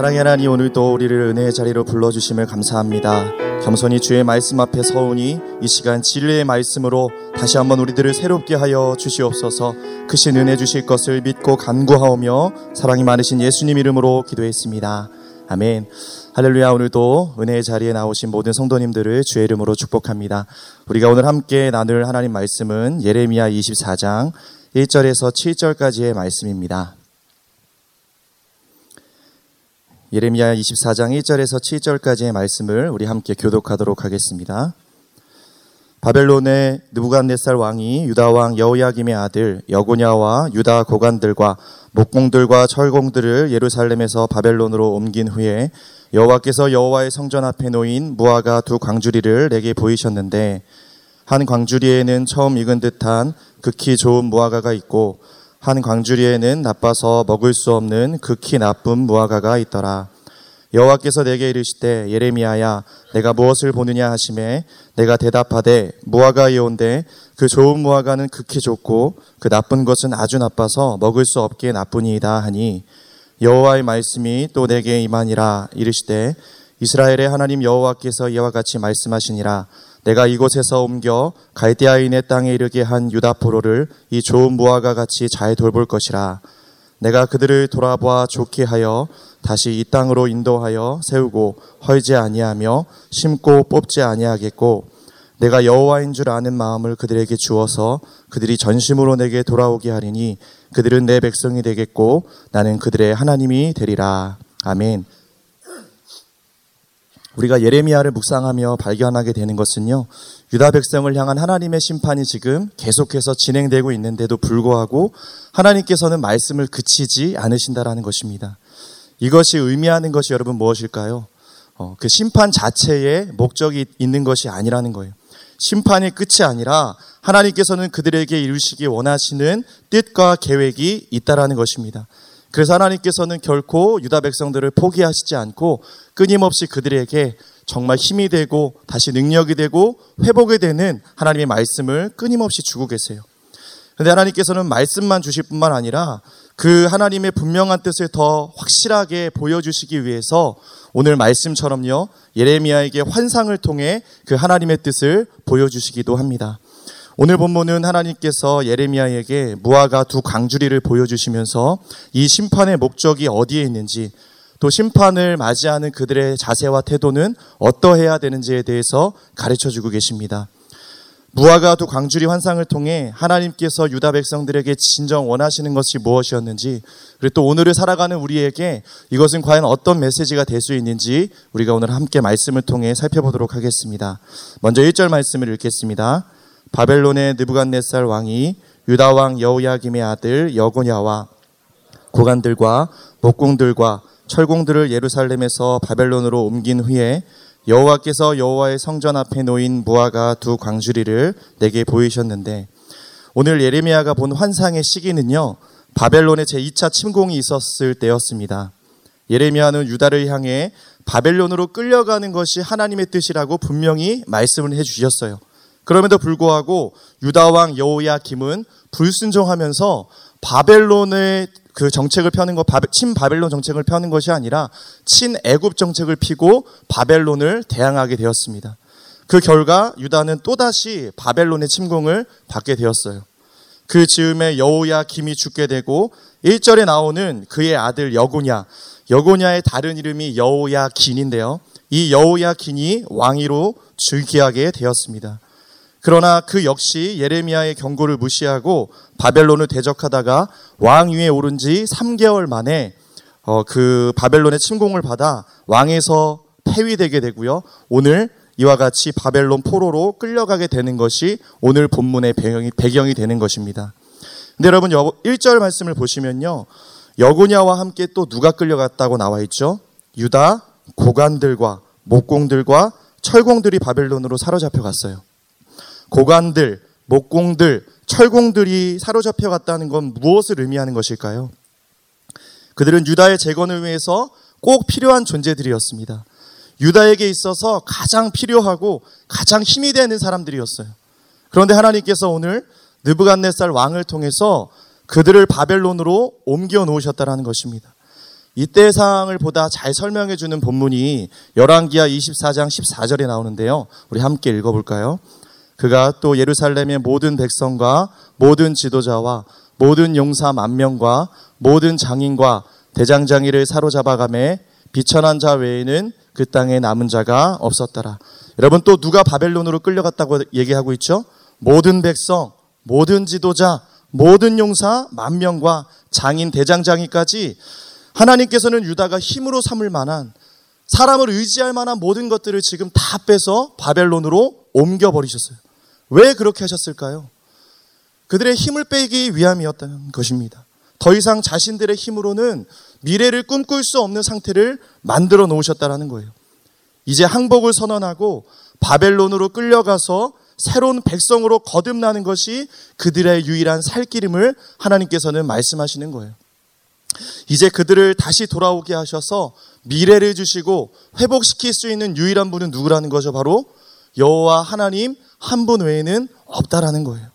사랑의 하나님 오늘도 우리를 은혜의 자리로 불러주심을 감사합니다. 겸손히 주의 말씀 앞에 서우니 이 시간 진리의 말씀으로 다시 한번 우리들을 새롭게 하여 주시옵소서 크신 은혜 주실 것을 믿고 간구하오며 사랑이 많으신 예수님 이름으로 기도했습니다. 아멘. 할렐루야 오늘도 은혜의 자리에 나오신 모든 성도님들을 주의 이름으로 축복합니다. 우리가 오늘 함께 나눌 하나님 말씀은 예레미야 24장 1절에서 7절까지의 말씀입니다. 예레미야 24장 1절에서 7절까지의 말씀을 우리 함께 교독하도록 하겠습니다. 바벨론의 느부갓네살 왕이 유다 왕 여호야김의 아들 여고냐와 유다 고관들과 목공들과 철공들을 예루살렘에서 바벨론으로 옮긴 후에 여호와께서 여호와의 성전 앞에 놓인 무화과 두 광주리를 내게 보이셨는데 한 광주리에는 처음 익은 듯한 극히 좋은 무화과가 있고 한 광주리에는 나빠서 먹을 수 없는 극히 나쁜 무화과가 있더라. 여호와께서 내게 이르시되 예레미야야 내가 무엇을 보느냐 하심에 내가 대답하되 무화과이온데 그 좋은 무화과는 극히 좋고 그 나쁜 것은 아주 나빠서 먹을 수 없게 나쁘니이다 하니 여호와의 말씀이 또 내게 임하니라 이르시되 이스라엘의 하나님 여호와께서 이와 같이 말씀하시니라 내가 이곳에서 옮겨 갈대아인의 땅에 이르게 한 유다 포로를 이 좋은 무화과 같이 잘 돌볼 것이라 내가 그들을 돌아보아 좋게 하여 다시 이 땅으로 인도하여 세우고 헐지 아니하며 심고 뽑지 아니하겠고 내가 여호와인 줄 아는 마음을 그들에게 주어서 그들이 전심으로 내게 돌아오게 하리니 그들은 내 백성이 되겠고 나는 그들의 하나님이 되리라. 아멘. 우리가 예레미야를 묵상하며 발견하게 되는 것은요. 유다 백성을 향한 하나님의 심판이 지금 계속해서 진행되고 있는데도 불구하고 하나님께서는 말씀을 그치지 않으신다라는 것입니다. 이것이 의미하는 것이 여러분 무엇일까요? 어, 그 심판 자체에 목적이 있는 것이 아니라는 거예요. 심판이 끝이 아니라 하나님께서는 그들에게 이루시기 원하시는 뜻과 계획이 있다라는 것입니다. 그래서 하나님께서는 결코 유다 백성들을 포기하시지 않고 끊임없이 그들에게 정말 힘이 되고 다시 능력이 되고 회복이 되는 하나님의 말씀을 끊임없이 주고 계세요. 근데 하나님께서는 말씀만 주실 뿐만 아니라 그 하나님의 분명한 뜻을 더 확실하게 보여주시기 위해서 오늘 말씀처럼요, 예레미야에게 환상을 통해 그 하나님의 뜻을 보여주시기도 합니다. 오늘 본문은 하나님께서 예레미야에게 무화과 두 강주리를 보여주시면서 이 심판의 목적이 어디에 있는지 또 심판을 맞이하는 그들의 자세와 태도는 어떠해야 되는지에 대해서 가르쳐 주고 계십니다. 무화과 두 광주리 환상을 통해 하나님께서 유다 백성들에게 진정 원하시는 것이 무엇이었는지 그리고 또 오늘을 살아가는 우리에게 이것은 과연 어떤 메시지가 될 수 있는지 우리가 오늘 함께 말씀을 통해 살펴보도록 하겠습니다. 먼저 1절 말씀을 읽겠습니다. 바벨론의 느부갓네살 왕이 유다 왕 여호야김의 아들 여고냐와 고관들과 목공들과 철공들을 예루살렘에서 바벨론으로 옮긴 후에 여호와께서 여호와의 성전 앞에 놓인 무화과 두 광주리를 내게 보이셨는데 오늘 예레미야가 본 환상의 시기는요 바벨론의 제2차 침공이 있었을 때였습니다. 예레미야는 유다를 향해 바벨론으로 끌려가는 것이 하나님의 뜻이라고 분명히 말씀을 해주셨어요. 그럼에도 불구하고 유다 왕 여호야김은 불순종하면서 바벨론의 그 정책을 펴는 것, 친 바벨론 정책을 펴는 것이 아니라 친 애굽 정책을 피고 바벨론을 대항하게 되었습니다. 그 결과 유다는 또다시 바벨론의 침공을 받게 되었어요. 그 즈음에 여호야 김이 죽게 되고 1절에 나오는 그의 아들 여고냐, 여고냐의 다른 이름이 여호야 긴인데요. 이 여호야 긴이 왕위로 즉위하게 되었습니다. 그러나 그 역시 예레미야의 경고를 무시하고 바벨론을 대적하다가 왕 위에 오른 지 3개월 만에 어, 그 바벨론의 침공을 받아 왕에서 폐위되게 되고요. 오늘 이와 같이 바벨론 포로로 끌려가게 되는 것이 오늘 본문의 배경이, 배경이 되는 것입니다. 근데 여러분 1절 말씀을 보시면요. 여고냐와 함께 또 누가 끌려갔다고 나와 있죠? 유다 고관들과 목공들과 철공들이 바벨론으로 사로잡혀 갔어요. 고관들, 목공들, 철공들이 사로잡혀 갔다는 건 무엇을 의미하는 것일까요? 그들은 유다의 재건을 위해서 꼭 필요한 존재들이었습니다. 유다에게 있어서 가장 필요하고 가장 힘이 되는 사람들이었어요. 그런데 하나님께서 오늘 느부갓네살 왕을 통해서 그들을 바벨론으로 옮겨 놓으셨다라는 것입니다. 이때 상황을 보다 잘 설명해 주는 본문이 열왕기하 24장 14절에 나오는데요. 우리 함께 읽어 볼까요? 그가 또 예루살렘의 모든 백성과 모든 지도자와 모든 용사 만 명과 모든 장인과 대장장이를 사로잡아가매 비천한 자 외에는 그 땅에 남은 자가 없었더라. 여러분 또 누가 바벨론으로 끌려갔다고 얘기하고 있죠? 모든 백성, 모든 지도자, 모든 용사 만 명과 장인 대장장이까지 하나님께서는 유다가 힘으로 삼을 만한 사람을 의지할 만한 모든 것들을 지금 다 빼서 바벨론으로 옮겨 버리셨어요. 왜 그렇게 하셨을까요? 그들의 힘을 빼기 위함이었다는 것입니다. 더 이상 자신들의 힘으로는 미래를 꿈꿀 수 없는 상태를 만들어 놓으셨다는 거예요. 이제 항복을 선언하고 바벨론으로 끌려가서 새로운 백성으로 거듭나는 것이 그들의 유일한 살기름을 하나님께서는 말씀하시는 거예요. 이제 그들을 다시 돌아오게 하셔서 미래를 주시고 회복시킬 수 있는 유일한 분은 누구라는 거죠? 바로 여호와 하나님 한 분 외에는 없다라는 거예요.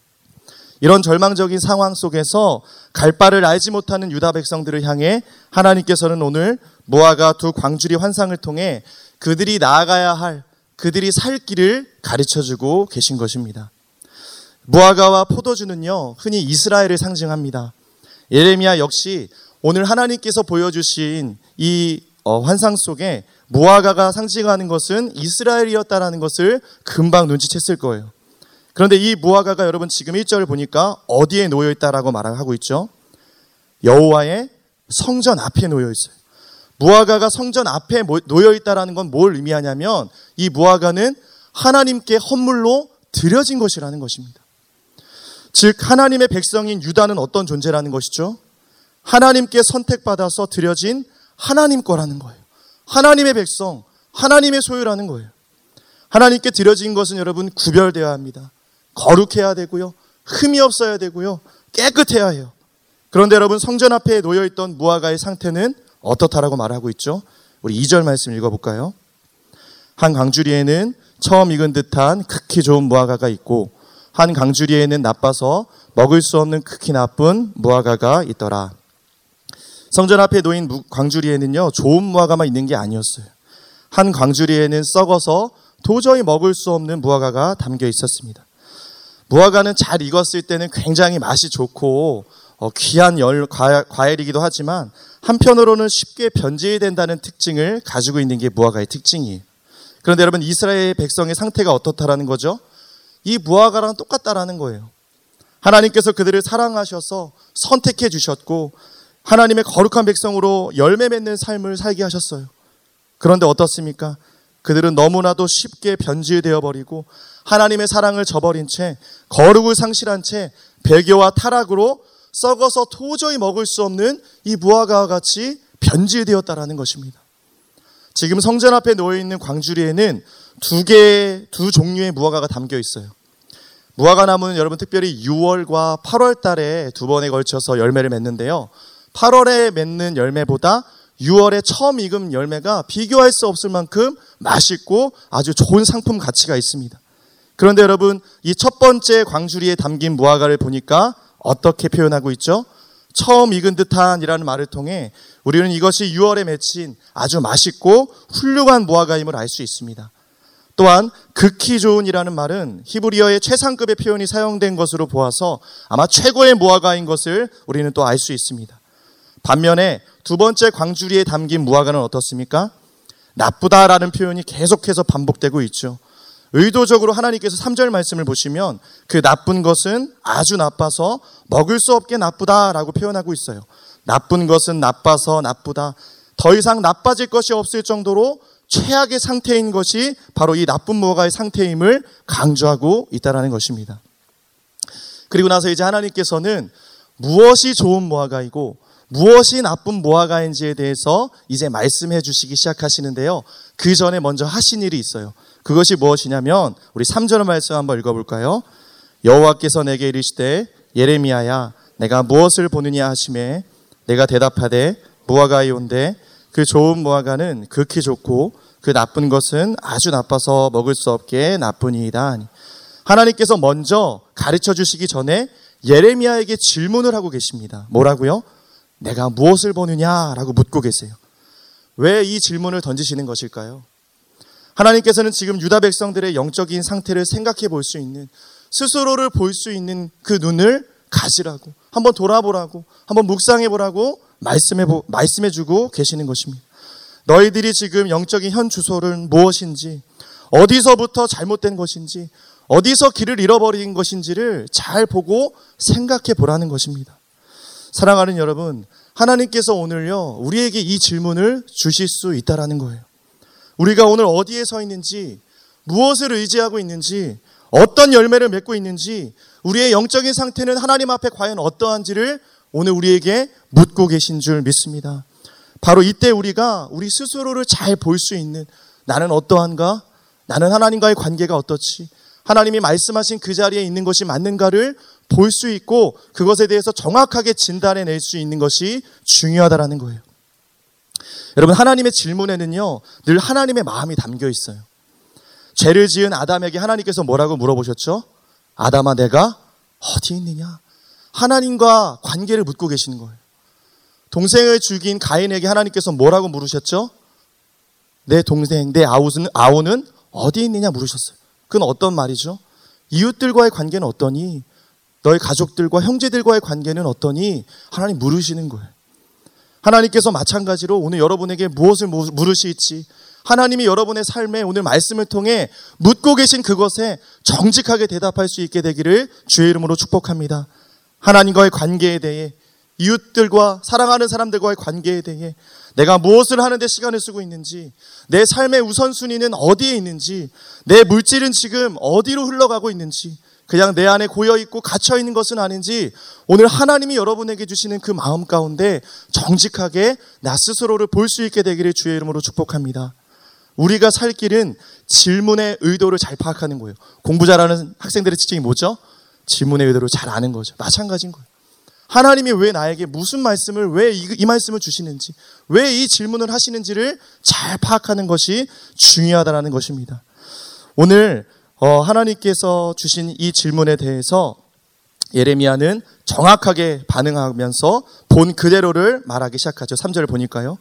이런 절망적인 상황 속에서 갈 바를 알지 못하는 유다 백성들을 향해 하나님께서는 오늘 모아가 두 광주리 환상을 통해 그들이 나아가야 할 그들이 살 길을 가르쳐 주고 계신 것입니다. 무화과와 포도주는요, 흔히 이스라엘을 상징합니다. 예레미야 역시 오늘 하나님께서 보여주신 이 어, 환상 속에 무화과가 상징하는 것은 이스라엘이었다라는 것을 금방 눈치챘을 거예요. 그런데 이 무화과가 여러분 지금 1절을 보니까 어디에 놓여 있다라고 말하고 있죠? 여호와의 성전 앞에 놓여 있어요. 무화과가 성전 앞에 놓여 있다라는 건 뭘 의미하냐면 이 무화과는 하나님께 헌물로 드려진 것이라는 것입니다. 즉 하나님의 백성인 유다는 어떤 존재라는 것이죠? 하나님께 선택받아서 드려진 하나님 거라는 거예요. 하나님의 백성, 하나님의 소유라는 거예요. 하나님께 드려진 것은 여러분 구별되어야 합니다. 거룩해야 되고요. 흠이 없어야 되고요. 깨끗해야 해요. 그런데 여러분 성전 앞에 놓여 있던 무화과의 상태는 어떻다라고 말하고 있죠? 우리 2절 말씀 읽어 볼까요? 한 강주리에는 처음 익은 듯한 극히 좋은 무화과가 있고 한 강주리에는 나빠서 먹을 수 없는 극히 나쁜 무화과가 있더라. 성전 앞에 놓인 광주리에는요, 좋은 무화과만 있는 게 아니었어요. 한 광주리에는 썩어서 도저히 먹을 수 없는 무화과가 담겨 있었습니다. 무화과는 잘 익었을 때는 굉장히 맛이 좋고 어, 귀한 열, 과일 이기도 하지만 한편으로는 쉽게 변질된다는 특징을 가지고 있는 게 무화과의 특징이에요. 그런데 여러분 이스라엘 백성의 상태가 어떻다라는 거죠? 이 무화과랑 똑같다라는 거예요. 하나님께서 그들을 사랑하셔서 선택해 주셨고 하나님의 거룩한 백성으로 열매 맺는 삶을 살게 하셨어요. 그런데 어떻습니까? 그들은 너무나도 쉽게 변질되어 버리고 하나님의 사랑을 저버린 채 거룩을 상실한 채 배교와 타락으로 썩어서 도저히 먹을 수 없는 이 무화과와 같이 변질되었다라는 것입니다. 지금 성전 앞에 놓여 있는 광주리에는 두 개, 두 종류의 무화과가 담겨 있어요. 무화과 나무는 여러분 특별히 6월과 8월 달에 두 번에 걸쳐서 열매를 맺는데요. 8월에 맺는 열매보다 6월에 처음 익은 열매가 비교할 수 없을 만큼 맛있고 아주 좋은 상품 가치가 있습니다. 그런데 여러분, 이 첫 번째 광주리에 담긴 무화과를 보니까 어떻게 표현하고 있죠? 처음 익은 듯한이라는 말을 통해 우리는 이것이 6월에 맺힌 아주 맛있고 훌륭한 무화과임을 알 수 있습니다. 또한 극히 좋은이라는 말은 히브리어의 최상급의 표현이 사용된 것으로 보아서 아마 최고의 무화과인 것을 우리는 또 알 수 있습니다. 반면에 두 번째 광주리에 담긴 무화과는 어떻습니까? 나쁘다라는 표현이 계속해서 반복되고 있죠. 의도적으로 하나님께서 3절 말씀을 보시면 그 나쁜 것은 아주 나빠서 먹을 수 없게 나쁘다라고 표현하고 있어요. 나쁜 것은 나빠서 나쁘다. 더 이상 나빠질 것이 없을 정도로 최악의 상태인 것이 바로 이 나쁜 무화과의 상태임을 강조하고 있다라는 것입니다. 그리고 나서 이제 하나님께서는 무엇이 좋은 무화과이고 무엇이 나쁜 무화과인지에 대해서 이제 말씀해 주시기 시작하시는데요. 그 전에 먼저 하신 일이 있어요. 그것이 무엇이냐면 우리 3절 말씀 한번 읽어 볼까요? 여호와께서 내게 이르시되 예레미야야 내가 무엇을 보느냐 하심에 내가 대답하되 무화과이온데 그 좋은 무화과는 극히 좋고 그 나쁜 것은 아주 나빠서 먹을 수 없게 나쁘니이다. 하나님께서 먼저 가르쳐 주시기 전에 예레미야에게 질문을 하고 계십니다. 뭐라고요? 내가 무엇을 보느냐라고 묻고 계세요. 왜 이 질문을 던지시는 것일까요? 하나님께서는 지금 유다 백성들의 영적인 상태를 생각해 볼 수 있는 스스로를 볼 수 있는 그 눈을 가지라고 한번 돌아보라고 한번 묵상해 보라고 말씀해 보, 말씀해 주고 계시는 것입니다. 너희들이 지금 영적인 현 주소는 무엇인지 어디서부터 잘못된 것인지 어디서 길을 잃어버린 것인지를 잘 보고 생각해 보라는 것입니다. 사랑하는 여러분, 하나님께서 오늘요, 우리에게 이 질문을 주실 수 있다라는 거예요. 우리가 오늘 어디에 서 있는지, 무엇을 의지하고 있는지, 어떤 열매를 맺고 있는지, 우리의 영적인 상태는 하나님 앞에 과연 어떠한지를 오늘 우리에게 묻고 계신 줄 믿습니다. 바로 이때 우리가 우리 스스로를 잘 볼 수 있는 나는 어떠한가? 나는 하나님과의 관계가 어떻지? 하나님이 말씀하신 그 자리에 있는 것이 맞는가를 볼 수 있고 그것에 대해서 정확하게 진단해 낼 수 있는 것이 중요하다라는 거예요. 여러분 하나님의 질문에는요 늘 하나님의 마음이 담겨 있어요. 죄를 지은 아담에게 하나님께서 뭐라고 물어보셨죠? 아담아 내가 어디 있느냐? 하나님과 관계를 묻고 계시는 거예요. 동생을 죽인 가인에게 하나님께서 뭐라고 물으셨죠? 내 동생, 내 아우는, 아우는 어디 있느냐 물으셨어요. 그건 어떤 말이죠? 이웃들과의 관계는 어떠니? 너희 가족들과 형제들과의 관계는 어떠니? 하나님 물으시는 거예요. 하나님께서 마찬가지로 오늘 여러분에게 무엇을 물으실지 하나님이 여러분의 삶에 오늘 말씀을 통해 묻고 계신 그것에 정직하게 대답할 수 있게 되기를 주의 이름으로 축복합니다. 하나님과의 관계에 대해 이웃들과 사랑하는 사람들과의 관계에 대해 내가 무엇을 하는데 시간을 쓰고 있는지, 내 삶의 우선순위는 어디에 있는지, 내 물질은 지금 어디로 흘러가고 있는지, 그냥 내 안에 고여 있고 갇혀 있는 것은 아닌지 오늘 하나님이 여러분에게 주시는 그 마음 가운데 정직하게 나 스스로를 볼 수 있게 되기를 주의 이름으로 축복합니다. 우리가 살 길은 질문의 의도를 잘 파악하는 거예요. 공부 잘하는 학생들의 특징이 뭐죠? 질문의 의도를 잘 아는 거죠. 마찬가지인 거예요. 하나님이 왜 나에게 무슨 말씀을 왜이 말씀을 주시는지 왜 이 질문을 하시는지를 잘 파악하는 것이 중요하다라는 것입니다. 오늘 어, 하나님께서 주신 이 질문에 대해서 예레미야는 정확하게 반응하면서 본 그대로를 말하기 시작하죠. 3절을 보니까요.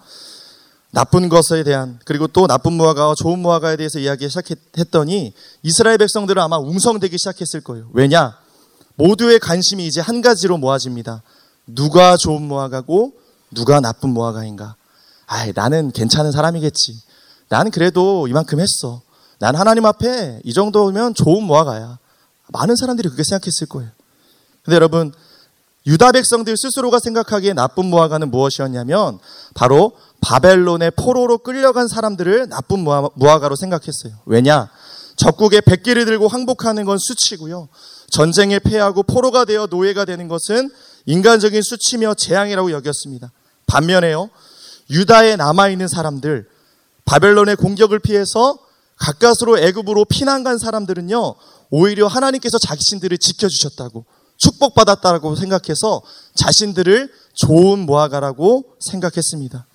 나쁜 것에 대한 그리고 또 나쁜 무화과와 좋은 무화과에 대해서 이야기 시작했더니 이스라엘 백성들은 아마 웅성되기 시작했을 거예요. 왜냐? 모두의 관심이 이제 한 가지로 모아집니다. 누가 좋은 무화과고 누가 나쁜 무화과인가? 아, 나는 괜찮은 사람이겠지. 난 그래도 이만큼 했어. 난 하나님 앞에 이 정도면 좋은 무화과야. 많은 사람들이 그렇게 생각했을 거예요. 근데 여러분, 유다 백성들 스스로가 생각하기에 나쁜 무화과는 무엇이었냐면 바로 바벨론의 포로로 끌려간 사람들을 나쁜 무화과로 생각했어요. 왜냐? 적국의 백기를 들고 항복하는 건 수치고요. 전쟁에 패하고 포로가 되어 노예가 되는 것은 인간적인 수치며 재앙이라고 여겼습니다. 반면에요. 유다에 남아 있는 사람들, 바벨론의 공격을 피해서 가까스로 애굽으로 피난 간 사람들은요. 오히려 하나님께서 자신들을 지켜 주셨다고 축복받았다고 생각해서 자신들을 좋은 모아가라고 생각했습니다.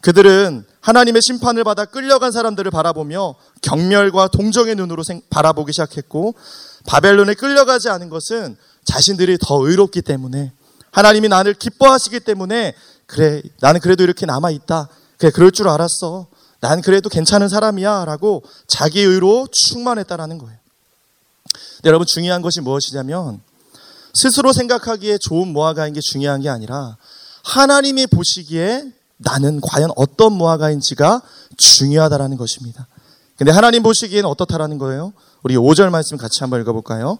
그들은 하나님의 심판을 받아 끌려간 사람들을 바라보며 경멸과 동정의 눈으로 바라보기 시작했고 바벨론에 끌려가지 않은 것은 자신들이 더 의롭기 때문에 하나님이 나를 기뻐하시기 때문에 그래 나는 그래도 이렇게 남아 있다. 그래 그럴 줄 알았어. 난 그래도 괜찮은 사람이야 라고 자기 의로 충만했다라는 거예요. 여러분 중요한 것이 무엇이냐면 스스로 생각하기에 좋은 모아가인 게 중요한 게 아니라 하나님이 보시기에 나는 과연 어떤 모아가인지가 중요하다라는 것입니다. 근데 하나님 보시기에는 어떻다라는 거예요? 우리 5절 말씀 같이 한번 읽어볼까요?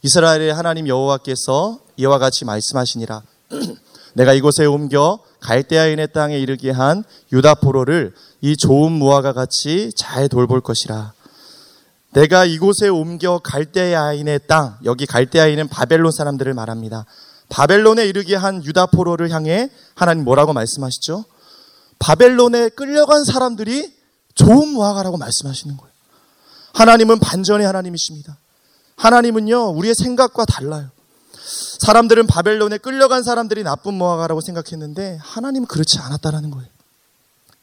이스라엘의 하나님 여호와께서 이와 같이 말씀하시니라. 내가 이곳에 옮겨 갈대아인의 땅에 이르게 한 유다 포로를 이 좋은 무화과 같이 잘 돌볼 것이라. 내가 이곳에 옮겨 갈대아인의 땅, 여기 갈대아인은 바벨론 사람들을 말합니다. 바벨론에 이르게 한 유다 포로를 향해 하나님 뭐라고 말씀하시죠? 바벨론에 끌려간 사람들이 좋은 무화과라고 말씀하시는 거예요. 하나님은 반전의 하나님이십니다. 하나님은요, 우리의 생각과 달라요. 사람들은 바벨론에 끌려간 사람들이 나쁜 무화과라고 생각했는데 하나님은 그렇지 않았다라는 거예요.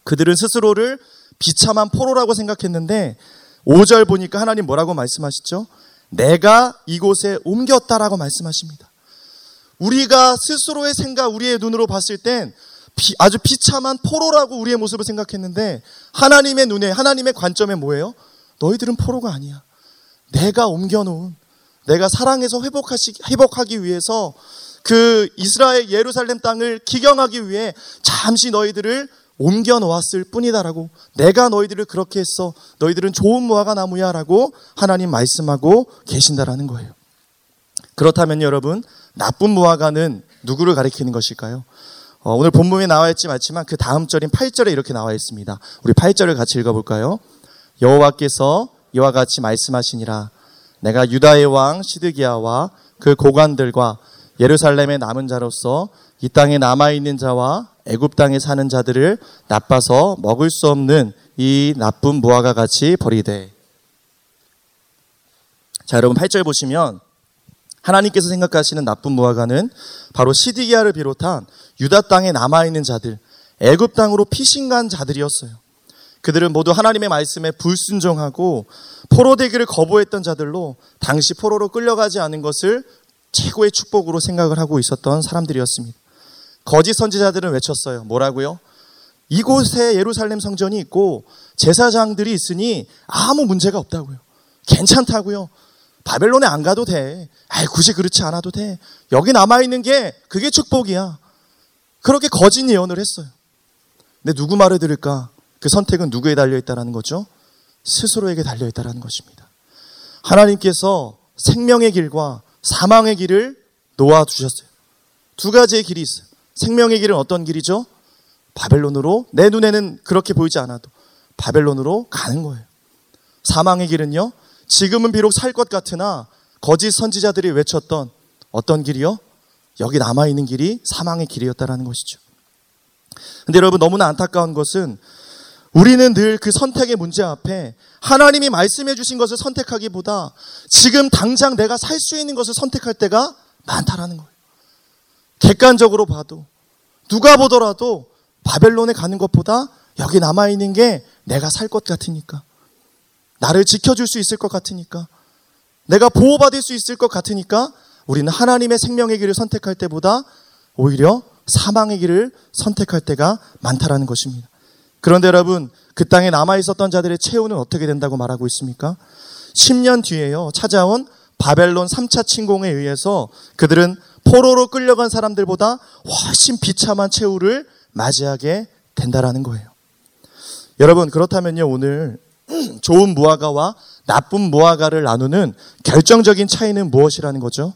그들은 스스로를 비참한 포로라고 생각했는데 5절 보니까 하나님 뭐라고 말씀하시죠? 내가 이곳에 옮겼다라고 말씀하십니다. 우리가 스스로의 생각, 우리의 눈으로 봤을 땐 비, 아주 비참한 포로라고 우리의 모습을 생각했는데 하나님의 눈에, 하나님의 관점에 뭐예요? 너희들은 포로가 아니야. 내가 옮겨놓은, 내가 사랑해서 회복하시, 회복하기 위해서 그 이스라엘 예루살렘 땅을 기경하기 위해 잠시 너희들을 옮겨 놓았을 뿐이다라고 내가 너희들을 그렇게 했어 너희들은 좋은 무화과 나무야라고 하나님 말씀하고 계신다라는 거예요. 그렇다면 여러분 나쁜 무화과는 누구를 가리키는 것일까요? 어, 오늘 본문에 나와 있지 않지만 그 다음 절인 8절에 이렇게 나와 있습니다. 우리 8절을 같이 읽어볼까요? 여호와께서 이와 같이 말씀하시니라 내가 유다의 왕 시드기야와 그 고관들과 예루살렘의 남은 자로서 이 땅에 남아 있는 자와 애굽 땅에 사는 자들을 나빠서 먹을 수 없는 이 나쁜 무화과 같이 버리되. 자, 여러분 8절 보시면 하나님께서 생각하시는 나쁜 무화과는 바로 시디기아를 비롯한 유다 땅에 남아 있는 자들, 애굽 땅으로 피신 간 자들이었어요. 그들은 모두 하나님의 말씀에 불순종하고 포로 되기를 거부했던 자들로 당시 포로로 끌려가지 않은 것을 최고의 축복으로 생각을 하고 있었던 사람들이었습니다. 거짓 선지자들은 외쳤어요. 뭐라고요? 이곳에 예루살렘 성전이 있고 제사장들이 있으니 아무 문제가 없다고요. 괜찮다고요. 바벨론에 안 가도 돼. 아이, 굳이 그렇지 않아도 돼. 여기 남아있는 게 그게 축복이야. 그렇게 거짓 예언을 했어요. 근데 누구 말을 들을까? 그 선택은 누구에 달려있다라는 거죠? 스스로에게 달려있다라는 것입니다. 하나님께서 생명의 길과 사망의 길을 놓아주셨어요. 두 가지의 길이 있어요. 생명의 길은 어떤 길이죠? 바벨론으로 내 눈에는 그렇게 보이지 않아도 바벨론으로 가는 거예요. 사망의 길은요. 지금은 비록 살 것 같으나 거짓 선지자들이 외쳤던 어떤 길이요? 여기 남아 있는 길이 사망의 길이었다라는 것이죠. 근데 여러분 너무나 안타까운 것은 우리는 늘 그 선택의 문제 앞에 하나님이 말씀해 주신 것을 선택하기보다 지금 당장 내가 살 수 있는 것을 선택할 때가 많다라는 거예요. 객관적으로 봐도 누가 보더라도 바벨론에 가는 것보다 여기 남아 있는 게 내가 살 것 같으니까 나를 지켜줄 수 있을 것 같으니까 내가 보호받을 수 있을 것 같으니까 우리는 하나님의 생명의 길을 선택할 때보다 오히려 사망의 길을 선택할 때가 많다라는 것입니다. 그런데 여러분 그 땅에 남아 있었던 자들의 최후는 어떻게 된다고 말하고 있습니까? 10년 뒤에요 찾아온 바벨론 3차 침공에 의해서 그들은 포로로 끌려간 사람들보다 훨씬 비참한 최후를 맞이하게 된다라는 거예요. 여러분 그렇다면요 오늘 좋은 무화과와 나쁜 무화과를 나누는 결정적인 차이는 무엇이라는 거죠?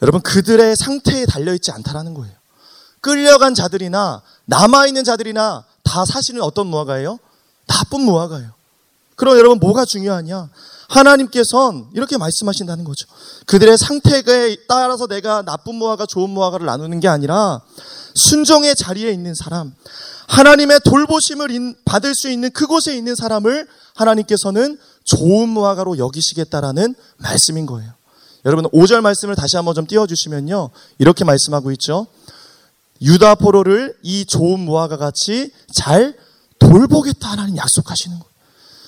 여러분 그들의 상태에 달려 있지 않다라는 거예요. 끌려간 자들이나 남아 있는 자들이나 다 사실은 어떤 무화과예요? 나쁜 무화과예요. 그럼 여러분 뭐가 중요하냐? 하나님께선 이렇게 말씀하신다는 거죠. 그들의 상태에 따라서 내가 나쁜 무화과, 좋은 무화과를 나누는 게 아니라 순종의 자리에 있는 사람, 하나님의 돌보심을 받을 수 있는 그곳에 있는 사람을 하나님께서는 좋은 무화과로 여기시겠다라는 말씀인 거예요. 여러분 5절 말씀을 다시 한번 좀 띄워 주시면요. 이렇게 말씀하고 있죠. 유다 포로를 이 좋은 무화과 같이 잘 돌보겠다 하나님 약속하시는 거예요.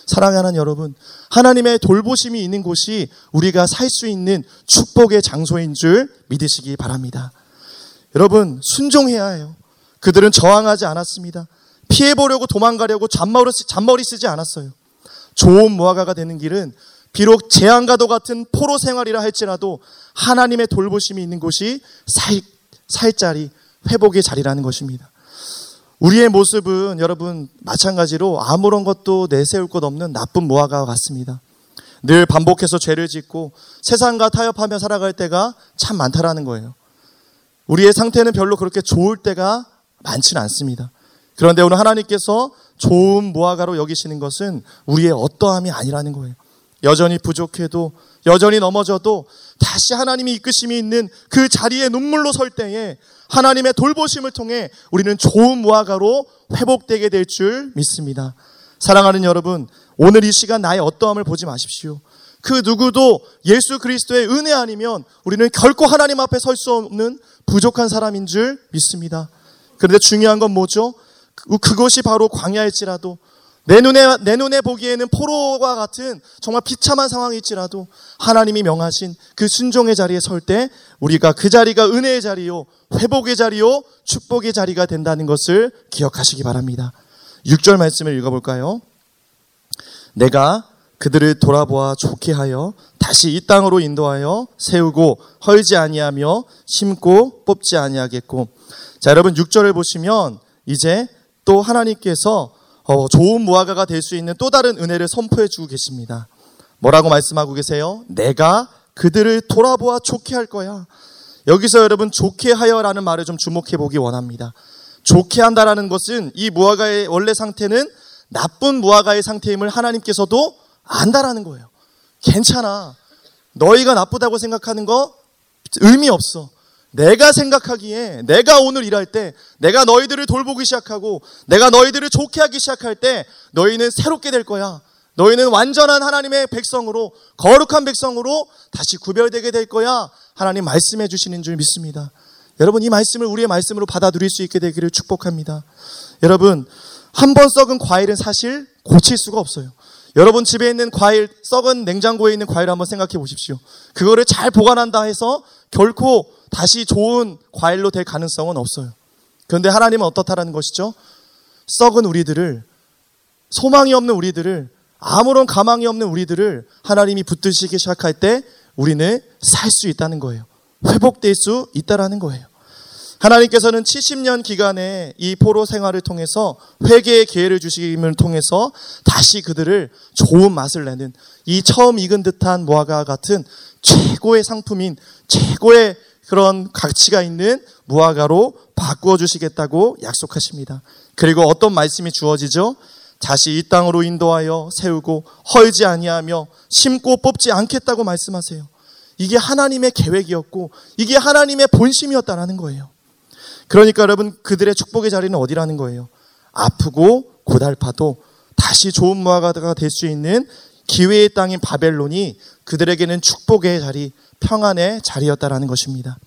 사랑하는 여러분, 하나님의 돌보심이 있는 곳이 우리가 살 수 있는 축복의 장소인 줄 믿으시기 바랍니다. 여러분, 순종해야 해요. 그들은 저항하지 않았습니다. 피해보려고 도망가려고 잔머리, 잔머리 쓰지 않았어요. 좋은 무화과가 되는 길은 비록 재앙과도 같은 포로 생활이라 할지라도 하나님의 돌보심이 있는 곳이 살, 살 자리, 회복의 자리라는 것입니다. 우리의 모습은 여러분 마찬가지로 아무런 것도 내세울 것 없는 나쁜 무화과와 같습니다. 늘 반복해서 죄를 짓고 세상과 타협하며 살아갈 때가 참 많다라는 거예요. 우리의 상태는 별로 그렇게 좋을 때가 많지는 않습니다. 그런데 오늘 하나님께서 좋은 무화과로 여기시는 것은 우리의 어떠함이 아니라는 거예요. 여전히 부족해도 여전히 넘어져도 다시 하나님이 이끄심이 있는 그 자리에 눈물로 설 때에 하나님의 돌보심을 통해 우리는 좋은 무화과로 회복되게 될 줄 믿습니다. 사랑하는 여러분, 오늘 이 시간 나의 어떠함을 보지 마십시오. 그 누구도 예수 그리스도의 은혜 아니면 우리는 결코 하나님 앞에 설 수 없는 부족한 사람인 줄 믿습니다. 그런데 중요한 건 뭐죠? 그, 그것이 바로 광야일지라도 내 눈에, 내 눈에 보기에는 포로와 같은 정말 비참한 상황이 있지라도 하나님이 명하신 그 순종의 자리에 설 때 우리가 그 자리가 은혜의 자리요, 회복의 자리요, 축복의 자리가 된다는 것을 기억하시기 바랍니다. 6절 말씀을 읽어볼까요? 내가 그들을 돌아보아 좋게 하여 다시 이 땅으로 인도하여 세우고 헐지 아니하며 심고 뽑지 아니하겠고 자 여러분 6절을 보시면 이제 또 하나님께서 어, 좋은 무화과가 될 수 있는 또 다른 은혜를 선포해 주고 계십니다. 뭐라고 말씀하고 계세요? 내가 그들을 돌아보아 좋게 할 거야. 여기서 여러분 좋게 하여라는 말을 좀 주목해 보기 원합니다. 좋게 한다라는 것은 이 무화과의 원래 상태는 나쁜 무화과의 상태임을 하나님께서도 안다라는 거예요. 괜찮아. 너희가 나쁘다고 생각하는 거 의미 없어. 내가 생각하기에 내가 오늘 일할 때 내가 너희들을 돌보기 시작하고 내가 너희들을 좋게 하기 시작할 때 너희는 새롭게 될 거야. 너희는 완전한 하나님의 백성으로 거룩한 백성으로 다시 구별되게 될 거야. 하나님 말씀해 주시는 줄 믿습니다. 여러분 이 말씀을 우리의 말씀으로 받아들일 수 있게 되기를 축복합니다. 여러분 한 번 썩은 과일은 사실 고칠 수가 없어요. 여러분 집에 있는 과일, 썩은 냉장고에 있는 과일 한번 생각해 보십시오. 그거를 잘 보관한다 해서 결코 다시 좋은 과일로 될 가능성은 없어요. 그런데 하나님은 어떻다라는 것이죠? 썩은 우리들을, 소망이 없는 우리들을, 아무런 가망이 없는 우리들을 하나님이 붙드시기 시작할 때 우리는 살 수 있다는 거예요. 회복될 수 있다라는 거예요. 하나님께서는 70년 기간의 이 포로 생활을 통해서 회개의 기회를 주심을 통해서 다시 그들을 좋은 맛을 내는 이 처음 익은 듯한 무화과 같은 최고의 상품인 최고의 그런 가치가 있는 무화과로 바꾸어 주시겠다고 약속하십니다. 그리고 어떤 말씀이 주어지죠? 다시 이 땅으로 인도하여 세우고 헐지 아니하며 심고 뽑지 않겠다고 말씀하세요. 이게 하나님의 계획이었고 이게 하나님의 본심이었다라는 거예요. 그러니까 여러분 그들의 축복의 자리는 어디라는 거예요? 아프고 고달파도 다시 좋은 무화과가 될 수 있는 기회의 땅인 바벨론이 그들에게는 축복의 자리, 평안의 자리였다라는 것입니다.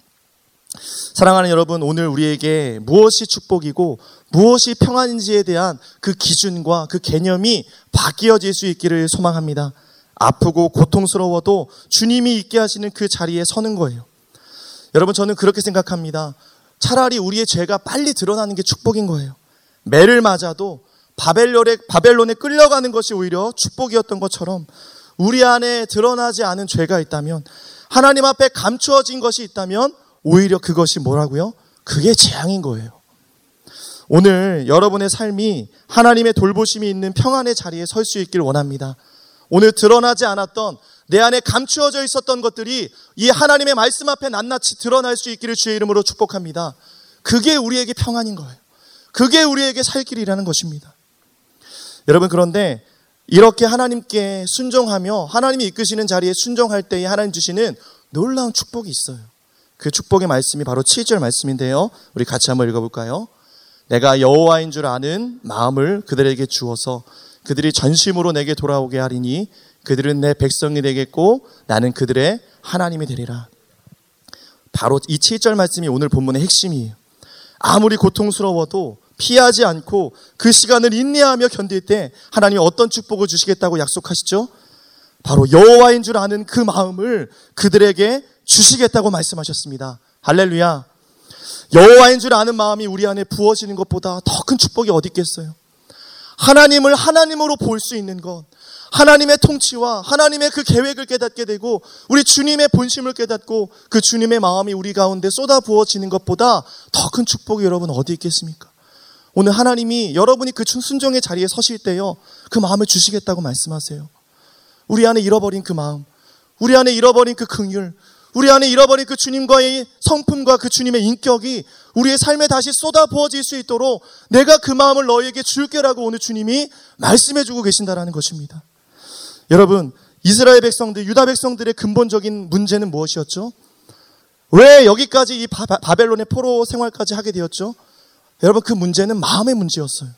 사랑하는 여러분, 오늘 우리에게 무엇이 축복이고 무엇이 평안인지에 대한 그 기준과 그 개념이 바뀌어질 수 있기를 소망합니다. 아프고 고통스러워도 주님이 있게 하시는 그 자리에 서는 거예요. 여러분, 저는 그렇게 생각합니다. 차라리 우리의 죄가 빨리 드러나는 게 축복인 거예요. 매를 맞아도 바벨론에, 바벨론에 끌려가는 것이 오히려 축복이었던 것처럼 우리 안에 드러나지 않은 죄가 있다면 하나님 앞에 감추어진 것이 있다면 오히려 그것이 뭐라고요? 그게 재앙인 거예요. 오늘 여러분의 삶이 하나님의 돌보심이 있는 평안의 자리에 설 수 있길 원합니다. 오늘 드러나지 않았던 내 안에 감추어져 있었던 것들이 이 하나님의 말씀 앞에 낱낱이 드러날 수 있기를 주의 이름으로 축복합니다. 그게 우리에게 평안인 거예요. 그게 우리에게 살 길이라는 것입니다. 여러분 그런데 이렇게 하나님께 순종하며 하나님이 이끄시는 자리에 순종할 때에 하나님 주시는 놀라운 축복이 있어요. 그 축복의 말씀이 바로 7절 말씀인데요. 우리 같이 한번 읽어볼까요? 내가 여호와인 줄 아는 마음을 그들에게 주어서 그들이 전심으로 내게 돌아오게 하리니 그들은 내 백성이 되겠고 나는 그들의 하나님이 되리라. 바로 이 7절 말씀이 오늘 본문의 핵심이에요. 아무리 고통스러워도 피하지 않고 그 시간을 인내하며 견딜 때 하나님이 어떤 축복을 주시겠다고 약속하시죠? 바로 여호와인 줄 아는 그 마음을 그들에게 주시겠다고 말씀하셨습니다. 할렐루야. 여호와인 줄 아는 마음이 우리 안에 부어지는 것보다 더 큰 축복이 어디 있겠어요? 하나님을 하나님으로 볼 수 있는 것, 하나님의 통치와 하나님의 그 계획을 깨닫게 되고 우리 주님의 본심을 깨닫고 그 주님의 마음이 우리 가운데 쏟아 부어지는 것보다 더 큰 축복이 여러분 어디 있겠습니까? 오늘 하나님이 여러분이 그 순종의 자리에 서실 때요 그 마음을 주시겠다고 말씀하세요. 우리 안에 잃어버린 그 마음, 우리 안에 잃어버린 그 긍휼, 우리 안에 잃어버린 그 주님과의 성품과 그 주님의 인격이 우리의 삶에 다시 쏟아 부어질 수 있도록 내가 그 마음을 너희에게 줄게라고 오늘 주님이 말씀해 주고 계신다라는 것입니다. 여러분, 이스라엘 백성들, 유다 백성들의 근본적인 문제는 무엇이었죠? 왜 여기까지 이 바벨론의 포로 생활까지 하게 되었죠? 여러분, 그 문제는 마음의 문제였어요.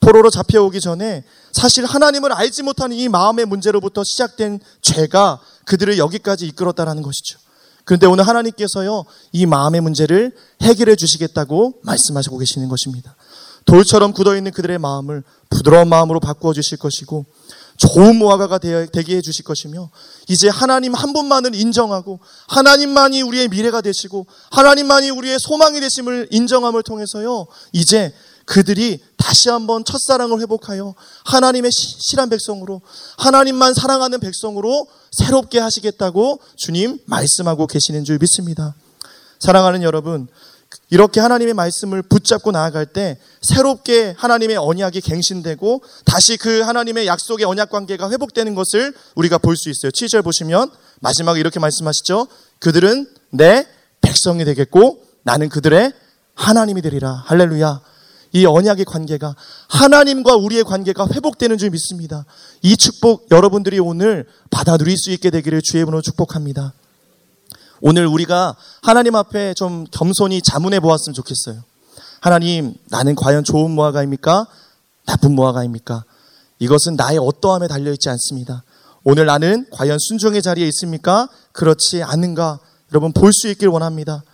포로로 잡혀오기 전에 사실 하나님을 알지 못하는 이 마음의 문제로부터 시작된 죄가 그들을 여기까지 이끌었다라는 것이죠. 그런데 오늘 하나님께서요, 이 마음의 문제를 해결해 주시겠다고 말씀하시고 계시는 것입니다. 돌처럼 굳어 있는 그들의 마음을 부드러운 마음으로 바꾸어 주실 것이고 좋은 되어- 되게 해주실 것이며 이제 하나님 한 분만을 인정하고 하나님만이 우리의 미래가 되시고 하나님만이 우리의 소망이 되심을 인정함을 통해서요 이제 그들이 다시 한번 첫사랑을 회복하여 하나님의 시- 실한 백성으로 하나님만 사랑하는 백성으로 새롭게 하시겠다고 주님 말씀하고 계시는 줄 믿습니다. 사랑하는 여러분, 이렇게 하나님의 말씀을 붙잡고 나아갈 때 새롭게 하나님의 언약이 갱신되고 다시 그 하나님의 약속의 언약 관계가 회복되는 것을 우리가 볼 수 있어요. 7절 보시면 마지막에 이렇게 말씀하시죠. 그들은 내 백성이 되겠고 나는 그들의 하나님이 되리라. 할렐루야. 이 언약의 관계가 하나님과 우리의 관계가 회복되는 줄 믿습니다. 이 축복 여러분들이 오늘 받아 누릴 수 있게 되기를 주의 이름으로 축복합니다. 오늘 우리가 하나님 앞에 좀 겸손히 자문해 보았으면 좋겠어요. 하나님, 나는 과연 좋은 무화과입니까? 나쁜 무화과입니까? 이것은 나의 어떠함에 달려있지 않습니다. 오늘 나는 과연 순종의 자리에 있습니까? 그렇지 않은가? 여러분 볼 수 있길 원합니다.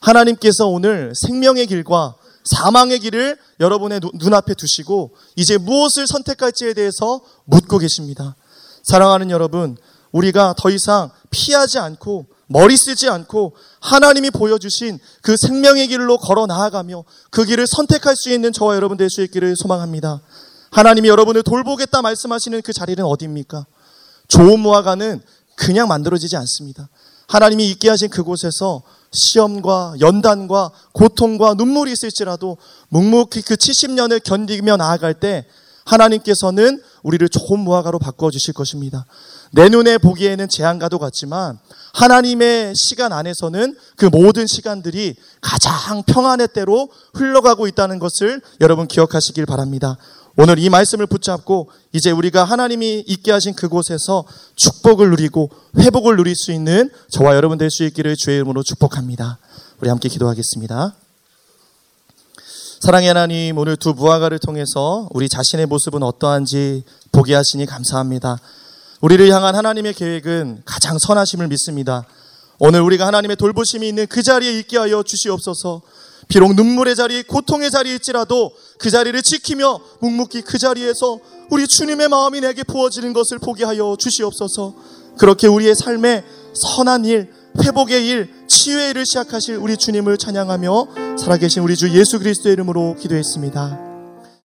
하나님께서 오늘 생명의 길과 사망의 길을 여러분의 눈- 눈앞에 두시고 이제 무엇을 선택할지에 대해서 묻고 계십니다. 사랑하는 여러분, 우리가 더 이상 피하지 않고 머리 쓰지 않고 하나님이 보여주신 그 생명의 길로 걸어 나아가며 그 길을 선택할 수 있는 저와 여러분 될 수 있기를 소망합니다. 하나님이 여러분을 돌보겠다 말씀하시는 그 자리는 어디입니까? 좋은 무화과는 그냥 만들어지지 않습니다. 하나님이 있게 하신 그곳에서 시험과 연단과 고통과 눈물이 있을지라도 묵묵히 그 70년을 견디며 나아갈 때 하나님께서는 우리를 좋은 무화과로 바꾸어 주실 것입니다. 내 눈에 보기에는 재앙과도 같지만 하나님의 시간 안에서는 그 모든 시간들이 가장 평안의 때로 흘러가고 있다는 것을 여러분 기억하시길 바랍니다. 오늘 이 말씀을 붙잡고 이제 우리가 하나님이 있게 하신 그곳에서 축복을 누리고 회복을 누릴 수 있는 저와 여러분 될 수 있기를 주의 이름으로 축복합니다. 우리 함께 기도하겠습니다. 사랑의 하나님, 오늘 두 무화과를 통해서 우리 자신의 모습은 어떠한지 보게 하시니 감사합니다. 우리를 향한 하나님의 계획은 가장 선하심을 믿습니다. 오늘 우리가 하나님의 돌보심이 있는 그 자리에 있게 하여 주시옵소서. 비록 눈물의 자리, 고통의 자리일지라도 그 자리를 지키며 묵묵히 그 자리에서 우리 주님의 마음이 내게 부어지는 것을 보게 하여 주시옵소서. 그렇게 우리의 삶에 선한 일, 회복의 일, 치유의 일을 시작하실 우리 주님을 찬양하며 살아계신 우리 주 예수 그리스도의 이름으로 기도했습니다.